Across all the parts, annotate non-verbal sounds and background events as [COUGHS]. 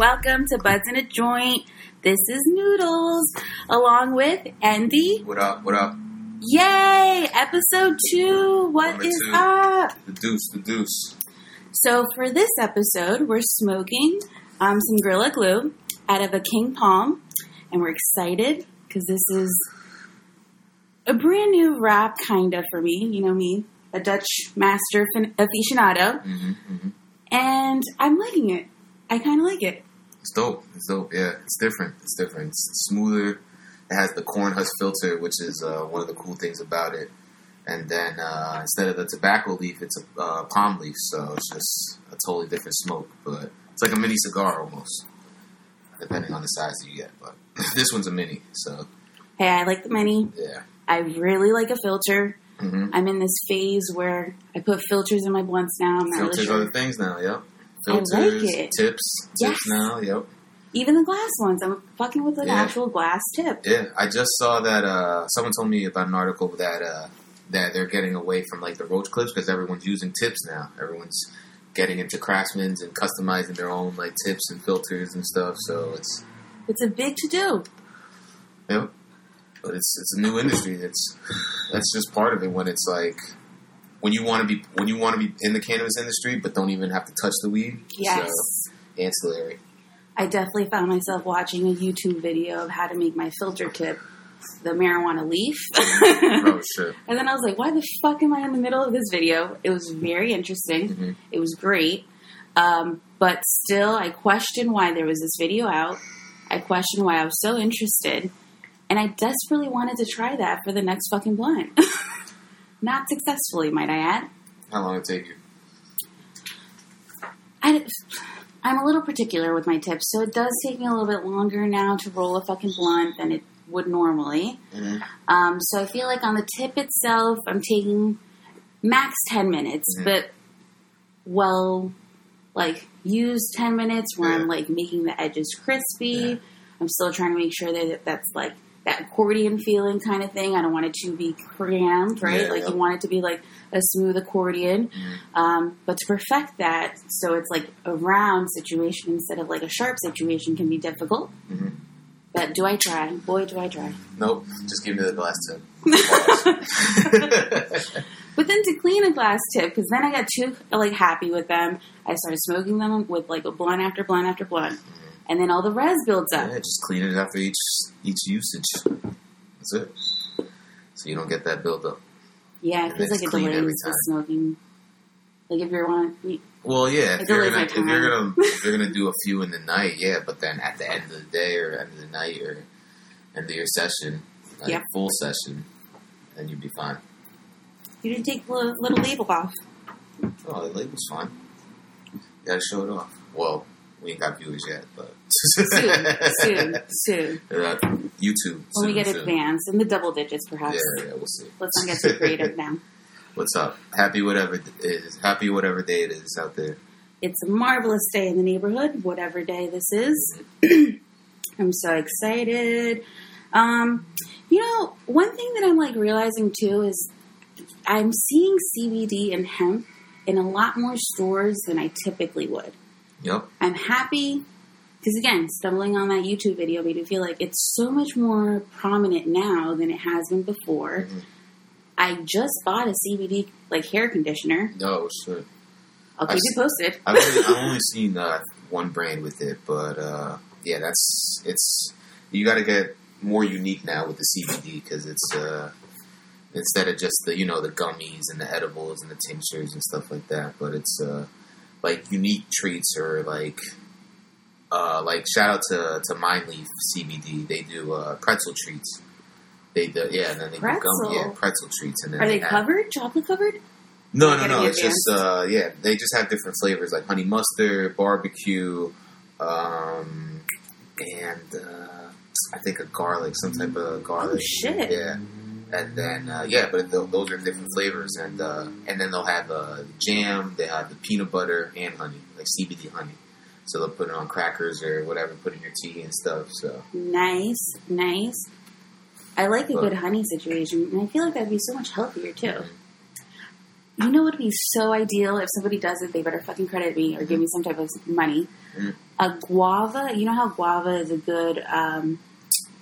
welcome to Buds in a Joint. This is Noodles, along with Andy. What up? What up? Yay! Episode two. What Number is two. up? The deuce, the deuce. So for this episode, we're smoking um, some Gorilla Glue out of a King Palm, and we're excited because this is a brand new wrap, kind of for me. You know me, a Dutch master fin- aficionado, hmm hmm and I'm liking it. I kind of like it. It's dope. It's dope. Yeah, it's different. It's different. It's smoother. It has the corn husk filter, which is uh, one of the cool things about it. And then uh, instead of the tobacco leaf, it's a uh, palm leaf, so it's just a totally different smoke. But it's like a mini cigar almost, depending on the size that you get. But [LAUGHS] this one's a mini, so Hey, I like the mini. yeah. I really like a filter. hmm I'm in this phase where I put filters in my blunts now. I'm not Filters really sure. other things now. Yep. I like Filters, it. tips, Yes. tips now. Yep. Even the glass ones. I'm fucking with an Yeah. actual glass tip. Yeah, I just saw that. Uh, someone told me about an article that uh, that they're getting away from like the roach clips because everyone's using tips now. Everyone's getting into craftsman's and customizing their own like tips and filters and stuff. So it's It's a big to do. yep, but it's it's a new industry. It's that's just part of it. When it's like when you want to be when you want to be in the cannabis industry, but don't even have to touch the weed. Yes. So ancillary. I definitely found myself watching a YouTube video of how to make my filter tip the marijuana leaf. Oh [LAUGHS] shit. and then I was like, why the fuck am I in the middle of this video? It was very interesting. Mhm. It was great. Um, but still, I question why there was this video out. I question why I was so interested. And I desperately wanted to try that for the next fucking blunt. [LAUGHS] Not successfully, might I add. How long it take you? I, I'm a little particular with my tips, so it does take me a little bit longer now to roll a fucking blunt than it would normally. Mhm. Um, so I feel like on the tip itself, I'm taking max 10 minutes, Mhm. but well, like use 10 minutes where I'm like making the edges crispy. Yeah. I'm still trying to make sure that that's like that accordion feeling kind of thing. I don't want it to be crammed, right? Yeah, like yeah. you want it to be like a smooth accordion. Mhm. Um, but to perfect that, so it's like a round situation instead of like a sharp situation can be difficult. Mhm. But do I try? Boy, do I try. Nope. Just give me the glass tip. [LAUGHS] But then to clean a glass tip, because then I got too like happy with them, I started smoking them with like a blunt after blunt after blunt, and then all the res builds up. Yeah, just clean it after each each usage. That's it. So you don't get that buildup. Yeah, it feels like it clean delays the smoking. Like if you're want, Well, yeah, if you're gonna if you're gonna if you're gonna do a few in the night, yeah, but then at the end of the day or end of the night or end of your session, like Yep. full session, then you'd be fine. you didn't take the little, little label off. Oh, the label's fine. You gotta show it off. Well, we ain't got viewers yet, but Soon, soon, [LAUGHS] soon. Uh, YouTube. When we get soon. advanced in the double digits, perhaps. Yeah, yeah, we'll see. Let's not get too creative now. [LAUGHS] What's up? Happy whatever it is. Happy whatever day it is out there. It's a marvelous day in the neighborhood, whatever day this is. I'm so excited. Um, you know, one thing that I'm like realizing too is I'm seeing CBD and hemp in a lot more stores than I typically would. Yep. I'm happy because again, stumbling on that YouTube video made me feel like it's so much more prominent now than it has been before. Mhm. I just bought a CBD like hair conditioner. No, sure. I'll keep you posted. I've only, [LAUGHS] I've only seen uh, one brand with it, but uh, yeah, that's it's. You got to get more unique now with the CBD because it's uh, instead of just the you know the gummies and the edibles and the tinctures and stuff like that, but it's uh, like unique treats or like. Uh, like shout out to to Mind Leaf CBD. They do uh, pretzel treats. They do yeah, and then they do Pretzel? gum, yeah pretzel treats. And then Are they have- covered? Chocolate covered? no, no, no. It's just uh, yeah. They just have different flavors like honey mustard, barbecue, um, and uh, I think a garlic, some type of garlic. Oh, shit. Yeah, and then uh, yeah, but those are different flavors, and uh, and then they'll have uh, jam. They have the peanut butter and honey, like CBD honey. So they'll put it on crackers or whatever, put in your tea and stuff. So Nice, nice. I like a But- good honey situation, and I feel like that'd be so much healthier too. You know what would be so ideal if somebody does it? They better fucking credit me or give me some type of money. Mm. A guava. You know how guava is a good um,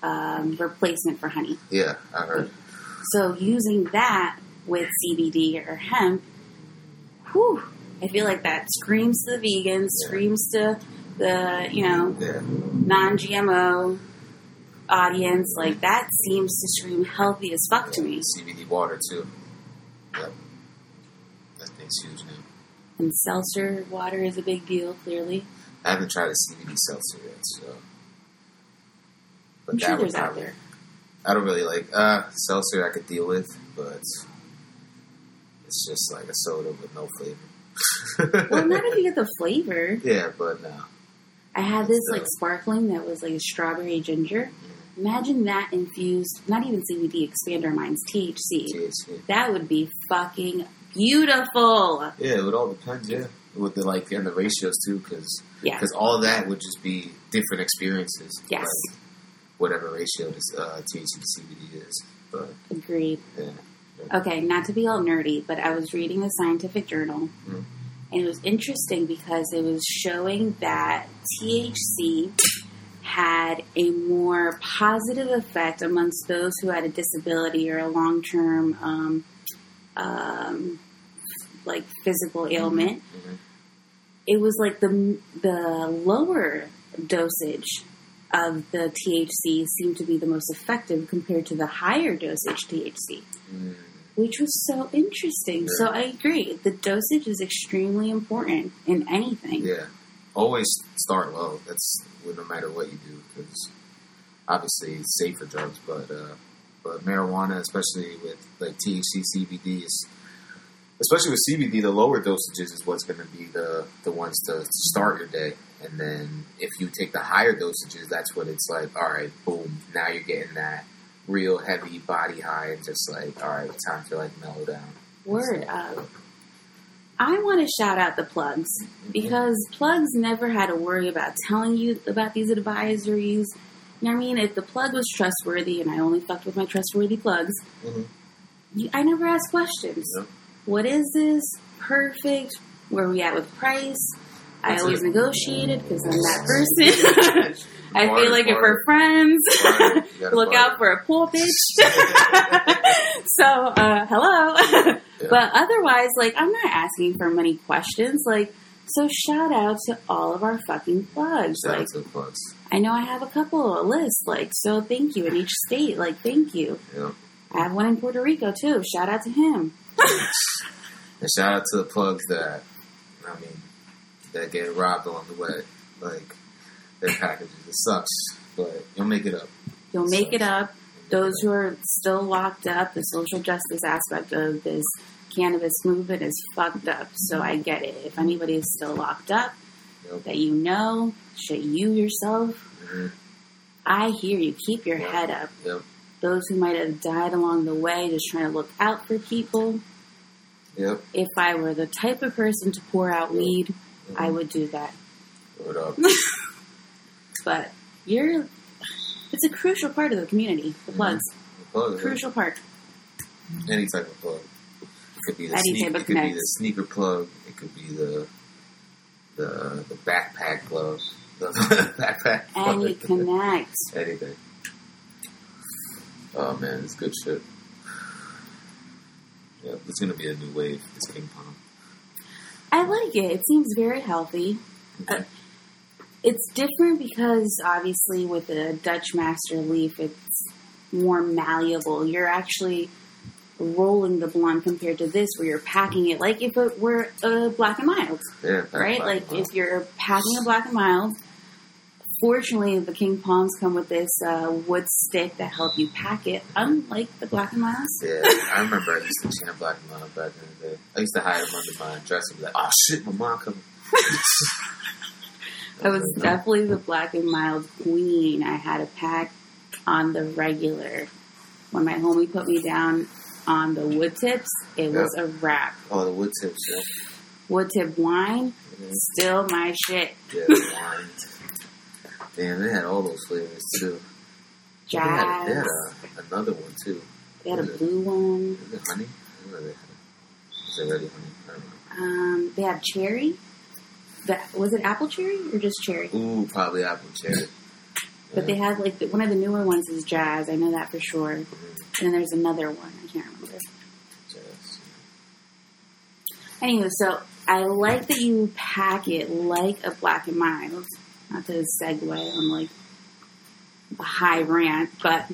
um, replacement for honey. Yeah, I heard. So using that with CBD or hemp, whew, I feel like that screams to the vegans, screams to the you know Yeah, non-GMO audience. Like that seems to scream healthy as fuck to me. CBD water too. Yep, that thing's huge now. And seltzer water is a big deal. Clearly, I haven't tried a CBD seltzer yet, so. But I'm sure would there's out probably- there. I don't really like uh seltzer. I could deal with, but it's just like a soda with no flavor. Well, not if you get the flavor. [LAUGHS] yeah, but no. I had this like sparkling that was like a strawberry ginger. Imagine that infused, not even CBD, expand our minds, THC. THC. That would be fucking beautiful. Yeah, it would all depend. Yeah, with the like and the ratios too, because Yeah. all that would just be different experiences. Yes. Like whatever ratio this uh, THC to CBD is, but Agreed. yeah. Okay, not to be all nerdy, but I was reading a scientific journal, Mhm. and it was interesting because it was showing that THC had a more positive effect amongst those who had a disability or a long term, um, um, like physical ailment. Mhm. It was like the the lower dosage of the THC seemed to be the most effective compared to the higher dosage THC Mm, which was so interesting. Yeah. So I agree. The dosage is extremely important in anything. yeah, always start low. That's no matter what you do, because obviously it's safer drugs, but uh, but marijuana, especially with like THC, CBD, is especially with CBD, the lower dosages is what's going to be the the ones to, to start your day. And then if you take the higher dosages, that's when it's like, all right, boom, now you're getting that real heavy body high, and just like, all right, time to like mellow down. Word up. I want to shout out the plugs because plugs never had to worry about telling you about these advisories. You know what I mean? If the plug was trustworthy, and I only fucked with my trustworthy plugs, Mhm. you, I never asked questions. Yep. What is this? Perfect. Where we at with price? I always negotiated because I'm that person. [LAUGHS] I feel like if we're friends. [LAUGHS] Look out for a pool bitch. [LAUGHS] so, uh, hello. Yeah. But otherwise, like, I'm not asking for many questions. Like, so shout out to all of our fucking plugs. Shout Like, plugs. I know I have a couple, a list. Like, so thank you in each state. Like, thank you. Yeah. I have one in Puerto Rico too. Shout out to him. And shout out to the plugs that, I mean, that get robbed along the way. Like, their packages. It sucks, but you'll make it up. You'll make it up. Those who are still locked up, the social justice aspect of this cannabis movement is fucked up. So I get it. If anybody is still locked up, Yep. that you know, shit, you yourself, Mhm. I hear you. Keep your Yeah. head up. Yep. Those who might have died along the way, just trying to look out for people. Yep. If I were the type of person to pour out weed, I would do that. What up? [LAUGHS] But you're, it's a crucial part of the community. The Mhm. plugs, Plug, yeah. crucial part. Any type of plug. It could be the Any sneak, type of it could be the sneaker plug. It could be the the the backpack plug. [LAUGHS] The backpack plug. Any connect. [LAUGHS] Anything. Oh man, it's good shit. Yeah, it's gonna be a new wave. This King Palm. I like it. It seems very healthy. Uh, it's different because obviously with a Dutch Master Leaf, it's more malleable. You're actually rolling the blunt compared to this, where you're packing it like if it were a black and mild, Yeah, right? Like if you're packing a black and mild. Fortunately, the King Palms come with this uh, wood stick that help you pack it, unlike the black and milds. Yeah, I remember I used to chant Black and Mild back in the day. I used to hide them under my dresser and be like, oh shit, my mom coming. [LAUGHS] I was definitely the black and mild queen. I had a pack on the regular. When my homie put me down on the wood tips, it was a wrap. Oh, the wood tips, yeah. Wood tip wine, Mhm. still my shit. Yeah, wine. Damn, they had all those flavors too. They had, they Jazz. had a, another one too. They had a blue one. Is it honey? I don't know, they had Is it ready honey? I don't know. Um, they have cherry. The, was it apple cherry or just cherry? Ooh, probably apple cherry. But they have like one of the newer ones is jazz. I know that for sure. And Mhm. then there's another one. I can't remember. Just- Anyway, so I like that you pack it like a Black and Mild. Not to segue on like a high rant, but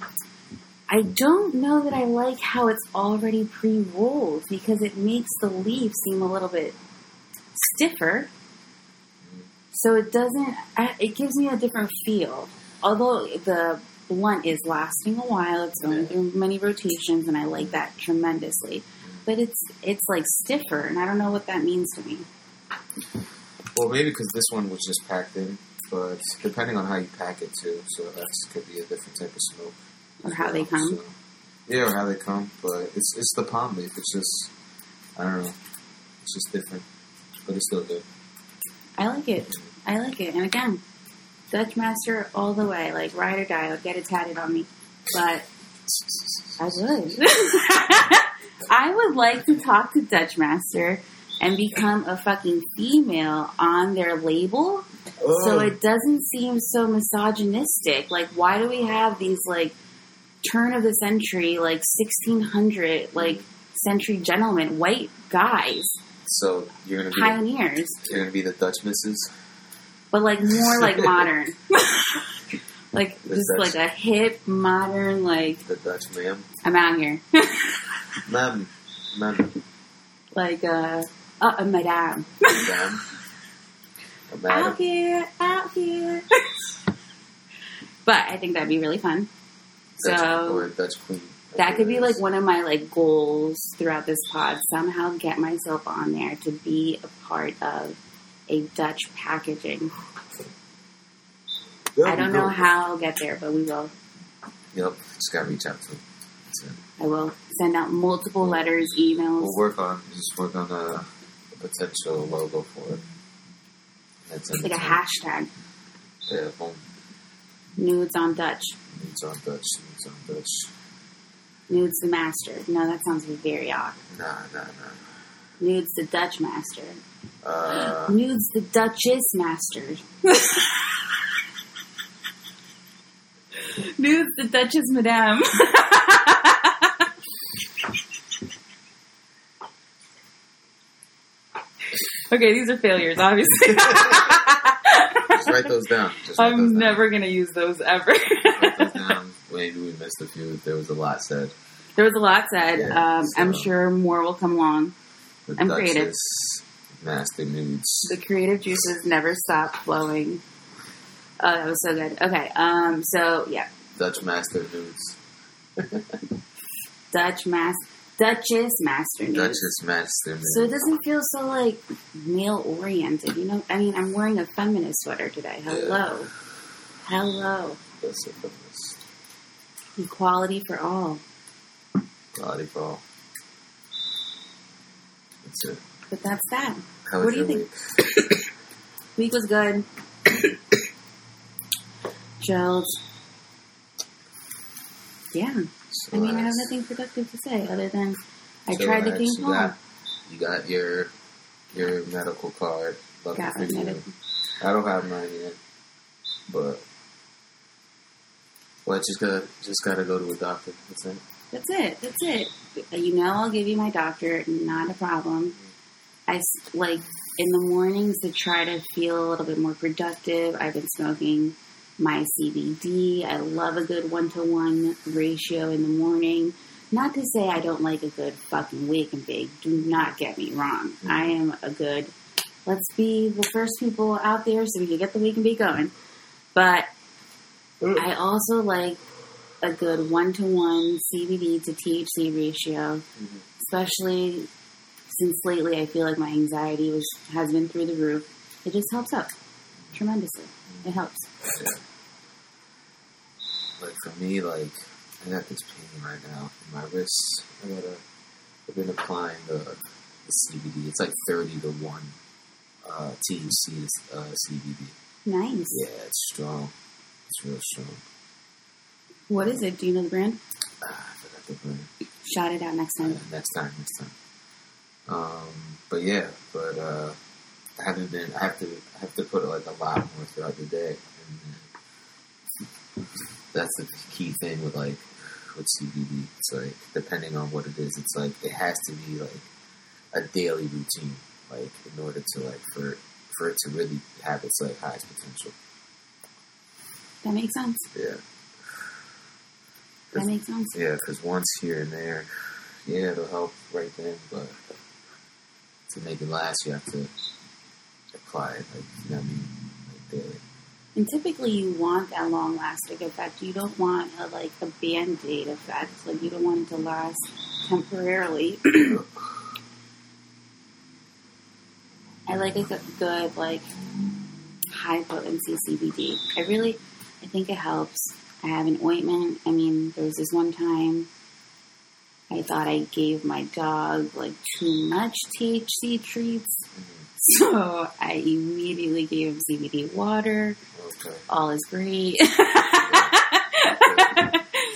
I don't know that I like how it's already pre-rolled because it makes the leaf seem a little bit stiffer. So it doesn't, it gives me a different feel. Although the blunt is lasting a while, it's going through many rotations, and I like that tremendously. But it's it's like stiffer, and I don't know what that means to me. Well, maybe because this one was just packed in, but depending on how you pack it too, so that could be a different type of smoke. Or how they come. So, yeah, or how they come, but it's it's the palm leaf. It's just I don't know, it's just different, but it's still good. I like it. I like it. And again, Dutch Master all the way, like ride or die. I'll get it tatted on me, but I would. [LAUGHS] I would like to talk to Dutch Master and become a fucking female on their label so it doesn't seem so misogynistic. Like, why do we have these like turn of the century, like sixteen hundred, like century gentlemen, white guys, so you're gonna be pioneers, you're gonna be the Dutch misses. but like more like [LAUGHS] modern, [LAUGHS] like The just Dutch- like a hip modern. Like The Dutch ma'am, I'm out here, ma'am, ma'am, [LAUGHS] like uh, uh, a madame, madam, a out here, out here. [LAUGHS] but I think that'd be really fun. Dutch, So- Dutch queen. That could be like one of my like goals throughout this pod. Somehow get myself on there to be a part of a Dutch packaging. I don't know how I'll get there, but we will. Yep, just gotta reach out to them. I will send out multiple letters, emails. We'll work on just work on a, a potential logo for it. That's like a hashtag. Yeah. Nudes on Dutch. Nudes on Dutch. It's on Dutch. Nudes the master. No, that sounds very odd. Nah, nah, nah. Nudes the Dutch master. Uh, Nudes the Duchess master. [LAUGHS] Nudes the Duchess madame. [LAUGHS] okay, these are failures, obviously. [LAUGHS] just write those down. Just write I'm down. never gonna use those ever. Write those [LAUGHS] down. Maybe we missed a few. There was a lot said. there was a lot said. Yeah, um, I'm sure more will come along. The I'm creative. Master nudes. The creative juices never stop flowing. Oh, that was so good. Okay, um, so yeah, Dutch Master nudes. [LAUGHS] Dutch mas Duchess master. Duchess Master. So it doesn't feel so like male oriented, you know. I mean, I'm wearing a feminist sweater today. Hello, hello, That's a feminist. equality for all. Equality for all. That's it. But that's that. How What was do you think? week? [COUGHS] Week was good. [COUGHS] Chilled. Yeah. I mean, I have nothing productive to say other than I So tried to came you home. Got, you got your your medical card. Got for my you. medical- I don't have mine yet, but well, I just gotta just gotta go to a doctor. That's it. That's it. That's it. You know, I'll give you my doctor. Not a problem. Mm-hmm. I like in the mornings to try to feel a little bit more productive. I've been smoking my CBD. I love a good one to one ratio in the morning. Not to say I don't like a good fucking wake and bake. Do not get me wrong. I am a good. Let's be the first people out there so we can get the wake and bake going. But I also like a good one to one CBD to THC ratio, Mhm. especially since lately I feel like my anxiety was has been through the roof. It just helps out tremendously. It helps. Yeah. Like for me, like I got this pain right now in my wrist. I gotta. I've been applying the, the CBD. It's like thirty to one uh, THC to uh, CBD. Nice. Yeah, it's strong. It's real strong. What is it? Do you know the brand? Ah, I forgot the brand. Shout it out next Uh, time. next time, next time. Um, but yeah, but uh, I haven't been. I have to. I have to put like a lot more throughout the day. That's the key thing with like with CBD. It's like depending on what it is, it's like it has to be like a daily routine, like in order to like for for it to really have its like highest potential. That makes sense. Yeah. That makes sense. Yeah, because once here and there, yeah, it'll help right then, but to make it last, you have to apply it, like, you know what I mean? Like daily. And typically, you want that long lasting effect. You don't want a, like a band aid effect. Like you don't want it to last temporarily. [CLEARS THROAT] I like a good, good like high potency CBD. I really, I think it helps. I have an ointment. I mean, there was this one time I thought I gave my dog like too much THC treats, mm-hmm. so I immediately gave him CBD water. Okay. All is great.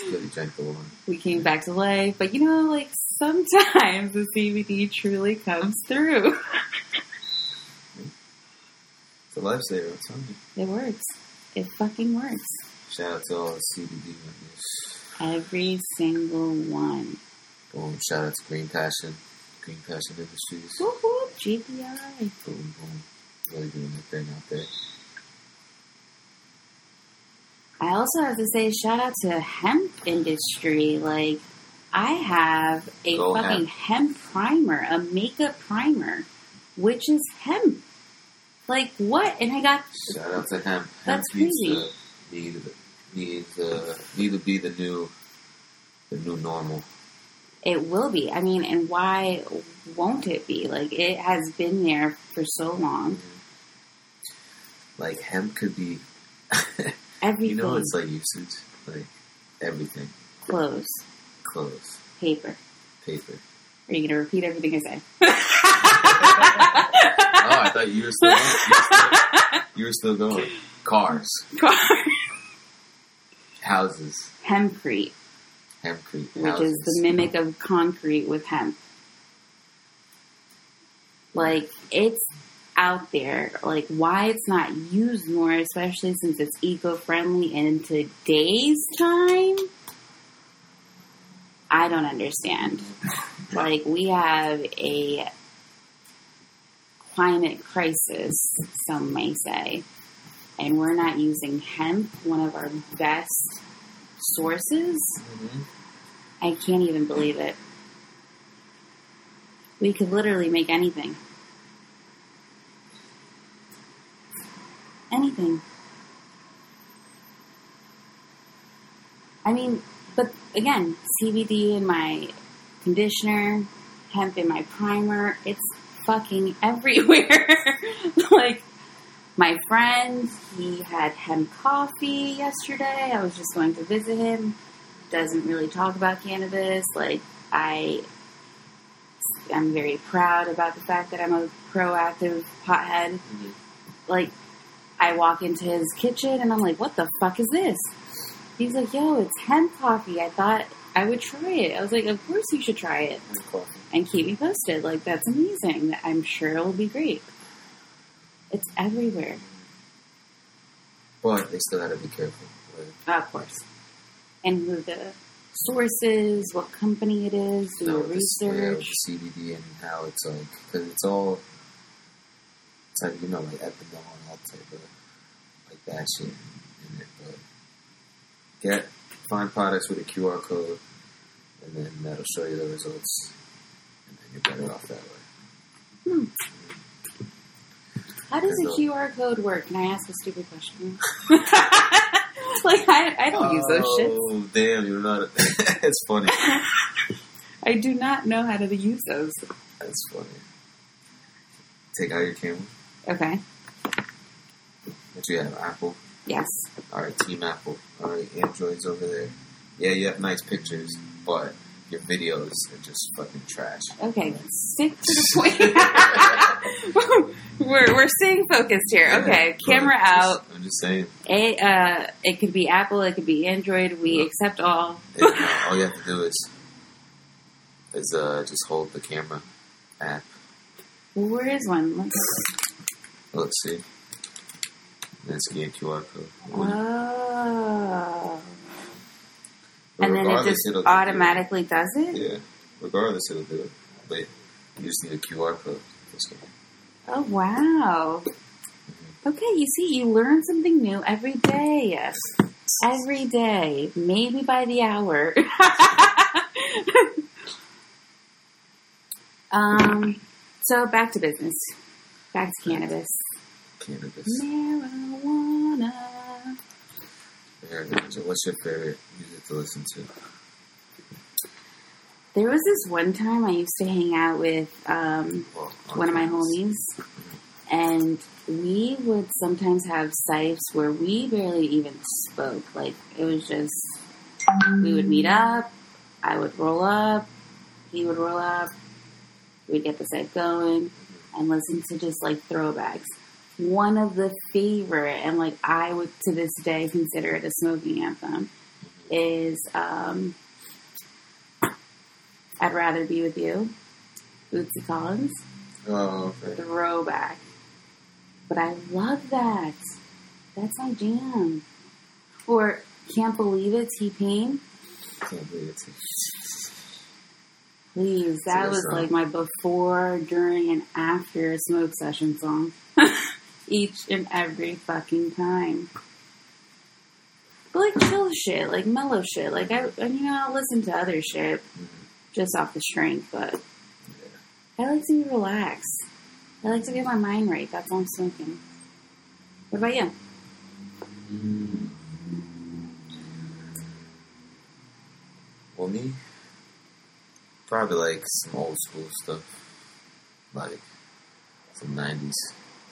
Really drank the one. we came back to life, but you know, like sometimes the CBD truly comes through. It's a lifesaver, I'm telling you. It works. It fucking works. Shout out to all the CBD members. Every single one. Boom. Shout out to Green Passion, Green Passion Industries. Whoop whoop, GPI. Boom, boom. Really doing their thing out there. I also have to say, shout out to hemp industry. Like, I have a Go fucking hemp primer, a makeup primer, which is hemp. Like what? And I got Shout out to hemp. That's hemp needs crazy. to, need, need, uh, need to be the new, the new normal. it will be. I mean, and why won't it be? Like it has been there for so long. Like hemp could be, [LAUGHS] Everything, you know, it's like usage, like everything, clothes, clothes, paper. paper. Are you gonna repeat everything I say? [LAUGHS] Oh, I thought you were still, going. you were still going. Cars, [LAUGHS] houses, Hempcrete, hempcrete, which houses. is the mimic of concrete with hemp. Like it's out there. Like why it's not used more, especially since it's eco-friendly in today's time. I don't understand. Like we have a climate crisis, some may say, and we're not using hemp, one of our best sources. Mhm. I can't even believe it. We could literally make anything. Anything. I mean, but again, CBD in my conditioner, hemp in my primer, it's fucking everywhere. [LAUGHS] like, my friend, he had hemp coffee yesterday. I was just going to visit him. Doesn't really talk about cannabis. Like, I I'm very proud about the fact that I'm a proactive pothead. Mhm. Like, I walk into his kitchen and I'm like, what the fuck is this? He's like, yo, it's hemp coffee. I thought I would try it. I was like, of course you should try it. And coffee. And keep me posted. Like, that's amazing. I'm sure it will be great. It's everywhere. But they still gotta be careful. Like, Of course. And who the sources, what company it is, do No, your with the- yeah, with research. the CBD and how it's like, because it's all, you know, like ethanol and all type of, like that shit in it. But get, find products with a QR code, and then that'll show you the results, and then you're better off that way. Hmm. How does a QR code work? Can I ask a stupid question? [LAUGHS] like, I, I don't use those oh, shits. Oh, damn, you're not, it's [LAUGHS] funny. [LAUGHS] I do not know how to use those. That's funny. Take out your camera. Okay. What you have, Apple? Yes. All right, Team Apple. All right, Androids over there. Yeah, you have nice pictures, but your videos are just fucking trash. Okay. Stick to the point. [LAUGHS] we're we're staying focused here. Okay. Camera ahead. out. Just- I'm just saying. A, uh, it could be Apple. It could be Android. We Yeah. accept all. it- [LAUGHS] all you have to do is is uh, just hold the camera app. Well, where is one? Let's, Let's see. Scan QR code. oh. And then it just it'll do automatically does it. Yeah. Regardless, it'll do it. But you just need a QR code. Oh, wow. Okay, you see, you learn something new every day. Every day. Maybe by the hour. [LAUGHS] um, so back to business. Back to cannabis. Cannabis. Marijuana. So what's your favorite music to listen to? There was this one time I used to hang out with um, Well, one of my homies, and we would sometimes have sites where we barely even spoke. Like it was just we would meet up, I would roll up, he would roll up, we'd get the site going, and listen to just like throwbacks. One of the favorite, and like I would to this day consider it a smoking anthem, is um, "I'd Rather Be with You," Bootsy Collins Oh, okay. throwback. But I love that. That's my jam. Or Can't Believe It, T Pain. Can't believe it. Please, that was like my before, during, and after smoke session song. [LAUGHS] Each and every fucking time. But like chill shit, like mellow shit. Like I, and, you know, I'll listen to other shit just off the strength, but I like to be relaxed. I like to get my mind right. That's all I'm smoking. What about you? Mm. Well, me, probably like some old school stuff, like some '90s,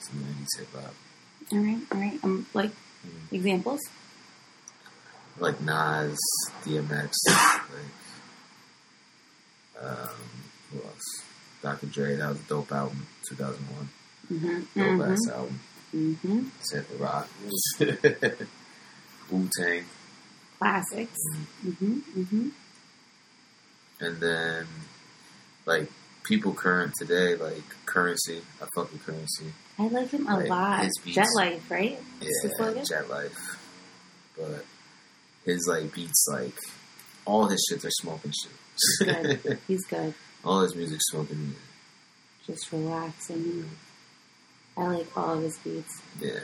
some '90s hip hop, All right, all right. Um, like Mm. examples. like Nas, DMX, [COUGHS] like um, who else? Dr. Dre. That was a dope album, 2001. Mm-hmm. Dope Mm-hmm. ass album. mm-hmm. Except for rock. [LAUGHS] Wu Tang. Classics. Mm-hmm. Mm-hmm. And then, like, people current today, like, Curren$y. I fuck with Curren$y. I like him a Like, lot. Jet Life, right? Yeah? Jet Life. But his, like, beats, like, all his shits are smoking shit. Good. [LAUGHS] He's good. all his music smoking music. Just relaxing. I like all of his beats, Yeah.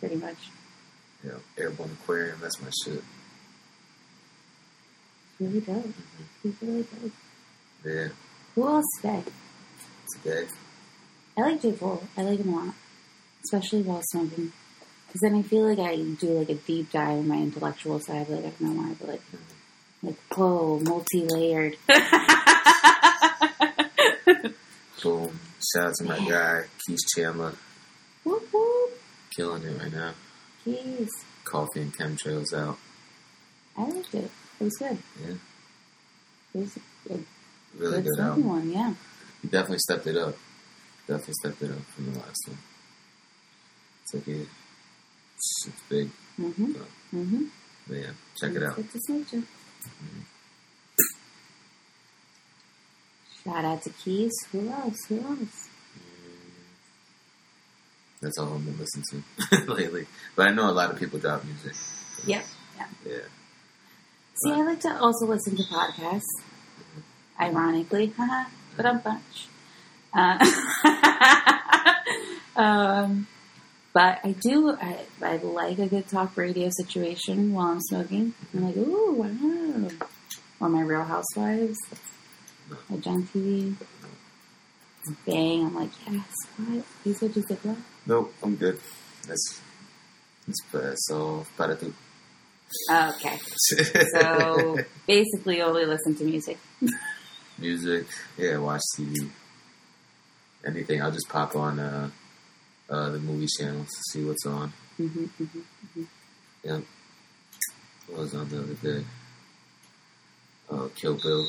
pretty much. Know, Airborne Aquarium, that's my shit. He's really dope. Mm-hmm. He's really dope. Yeah. Who else today? Today. I like. Cole. I like him a lot, especially while smoking. Because then I feel like I do like a deep dive in my intellectual side. Like I don't know why, but like, like whoa, multi-layered. Boom. Shout out to my guy, Keith Chandler, whoop whoop. killing it right now. Jeez, Coffee and chemtrails out. I liked it. It was good. Yeah. It was a Really good good album. one. Yeah. He definitely stepped it up. Definitely stepped it up from the last one. It's like it. It's, it's big. Mm-hmm. Mm-hmm. But yeah, check it out. Good to smoke you. Shout out to Keys. Who else? Who else? That's all I've been listening to [LAUGHS] lately. But I know a lot of people drop music. Yep. Yeah. Yeah. See, I like to also listen to podcasts. Ironically, haha, but I'm bunch. Uh, [LAUGHS] um, but I do. I, I like a good talk radio situation while I'm smoking. I'm like, ooh, wow. Or my Real Housewives, or John TV. Bang! I'm like, yes. What? These are just like what? Nope, I'm good. That's that's uh, so para tu. Oh, okay. So [LAUGHS] basically, only listen to music. music, yeah, watch TV, anything. I'll just pop on uh, uh, the movie channels to see what's on. hmm hmm Yeah, what was on the other day? Uh, Kill Bill.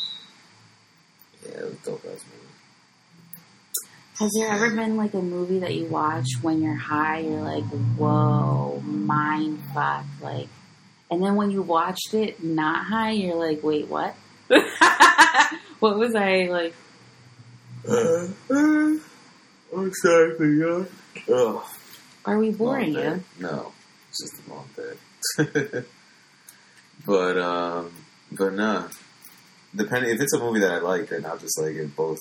Yeah, it was dope ass movie. Has there ever been like a movie that you watch when you're high, you're like, whoa, mind fuck, like, and then when you watched it not high, you're like, wait, what? [LAUGHS] what was I like? Uh, uh, i'm exactly, yeah. Ugh. Are we boring Long you? day. No, it's just a long day. [LAUGHS] but um, but no. Depending if it's a movie that I like, then I'll just like it both.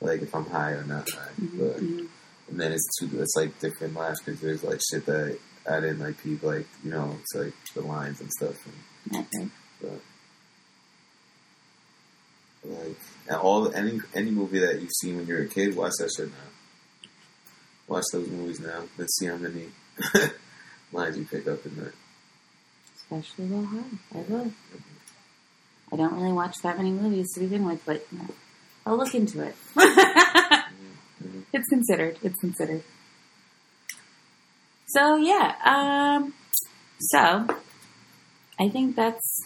Like if I'm high or not high, but Mhm. and then it's two. It's like different laughs because there's like shit that I didn't like. People like you know, it's like the lines and stuff. And, Okay. but like and all any any movie that you've seen when you're a kid, watch that shit now. Watch those movies now. Let's see how many [LAUGHS] lines you pick up in that. Especially while high. I will. I don't really watch that many movies to begin with, but I'll look into it. Mhm. [LAUGHS] it's considered. It's considered. So yeah. Um. So I think that's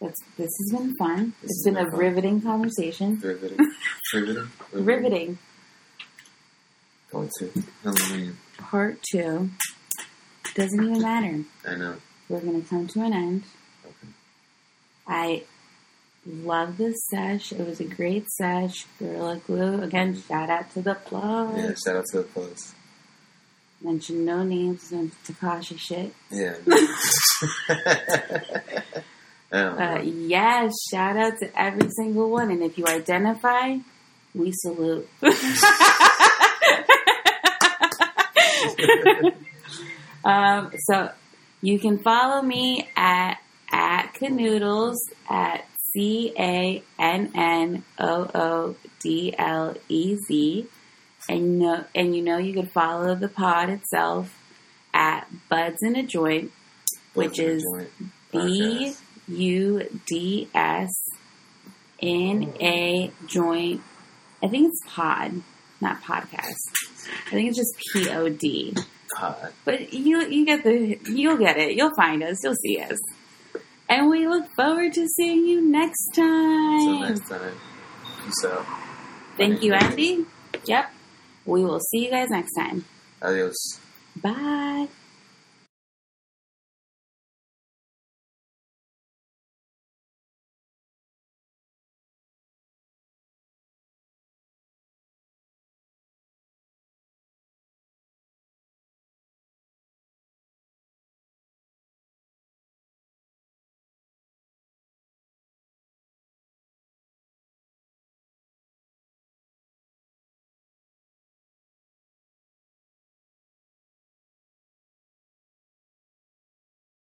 that's this has been fun. This it's been been a fun. riveting conversation. Riveting. [LAUGHS] Riveting. Riveting. Part two. Halloween. Part two doesn't even matter. I know. We're gonna come to an end. Okay. I love this sesh. It was a great sesh. Gorilla Glue. Again, mm-hmm. shout out to the plug. Yeah. Shout out to the plugs. Mention no names, no Tekashi shit. Yeah. [LAUGHS] [LAUGHS] I Uh, yes, shout out to every single one. And if you identify, we salute. [LAUGHS] um, so you can follow me at at Cannoodlez at C A N N O O D L E Z, and you know and you know you can follow the pod itself at Buds in a Joint, which Buds is B. U D S in a joint. I think it's pod, not podcast. I think it's just P O D. Pod. But you you get the you'll get it. You'll find us. You'll see us. And we look forward to seeing you next time. Until next time. Peace out. Thank you, Andy. Yep. We will see you guys next time. Adios. Bye.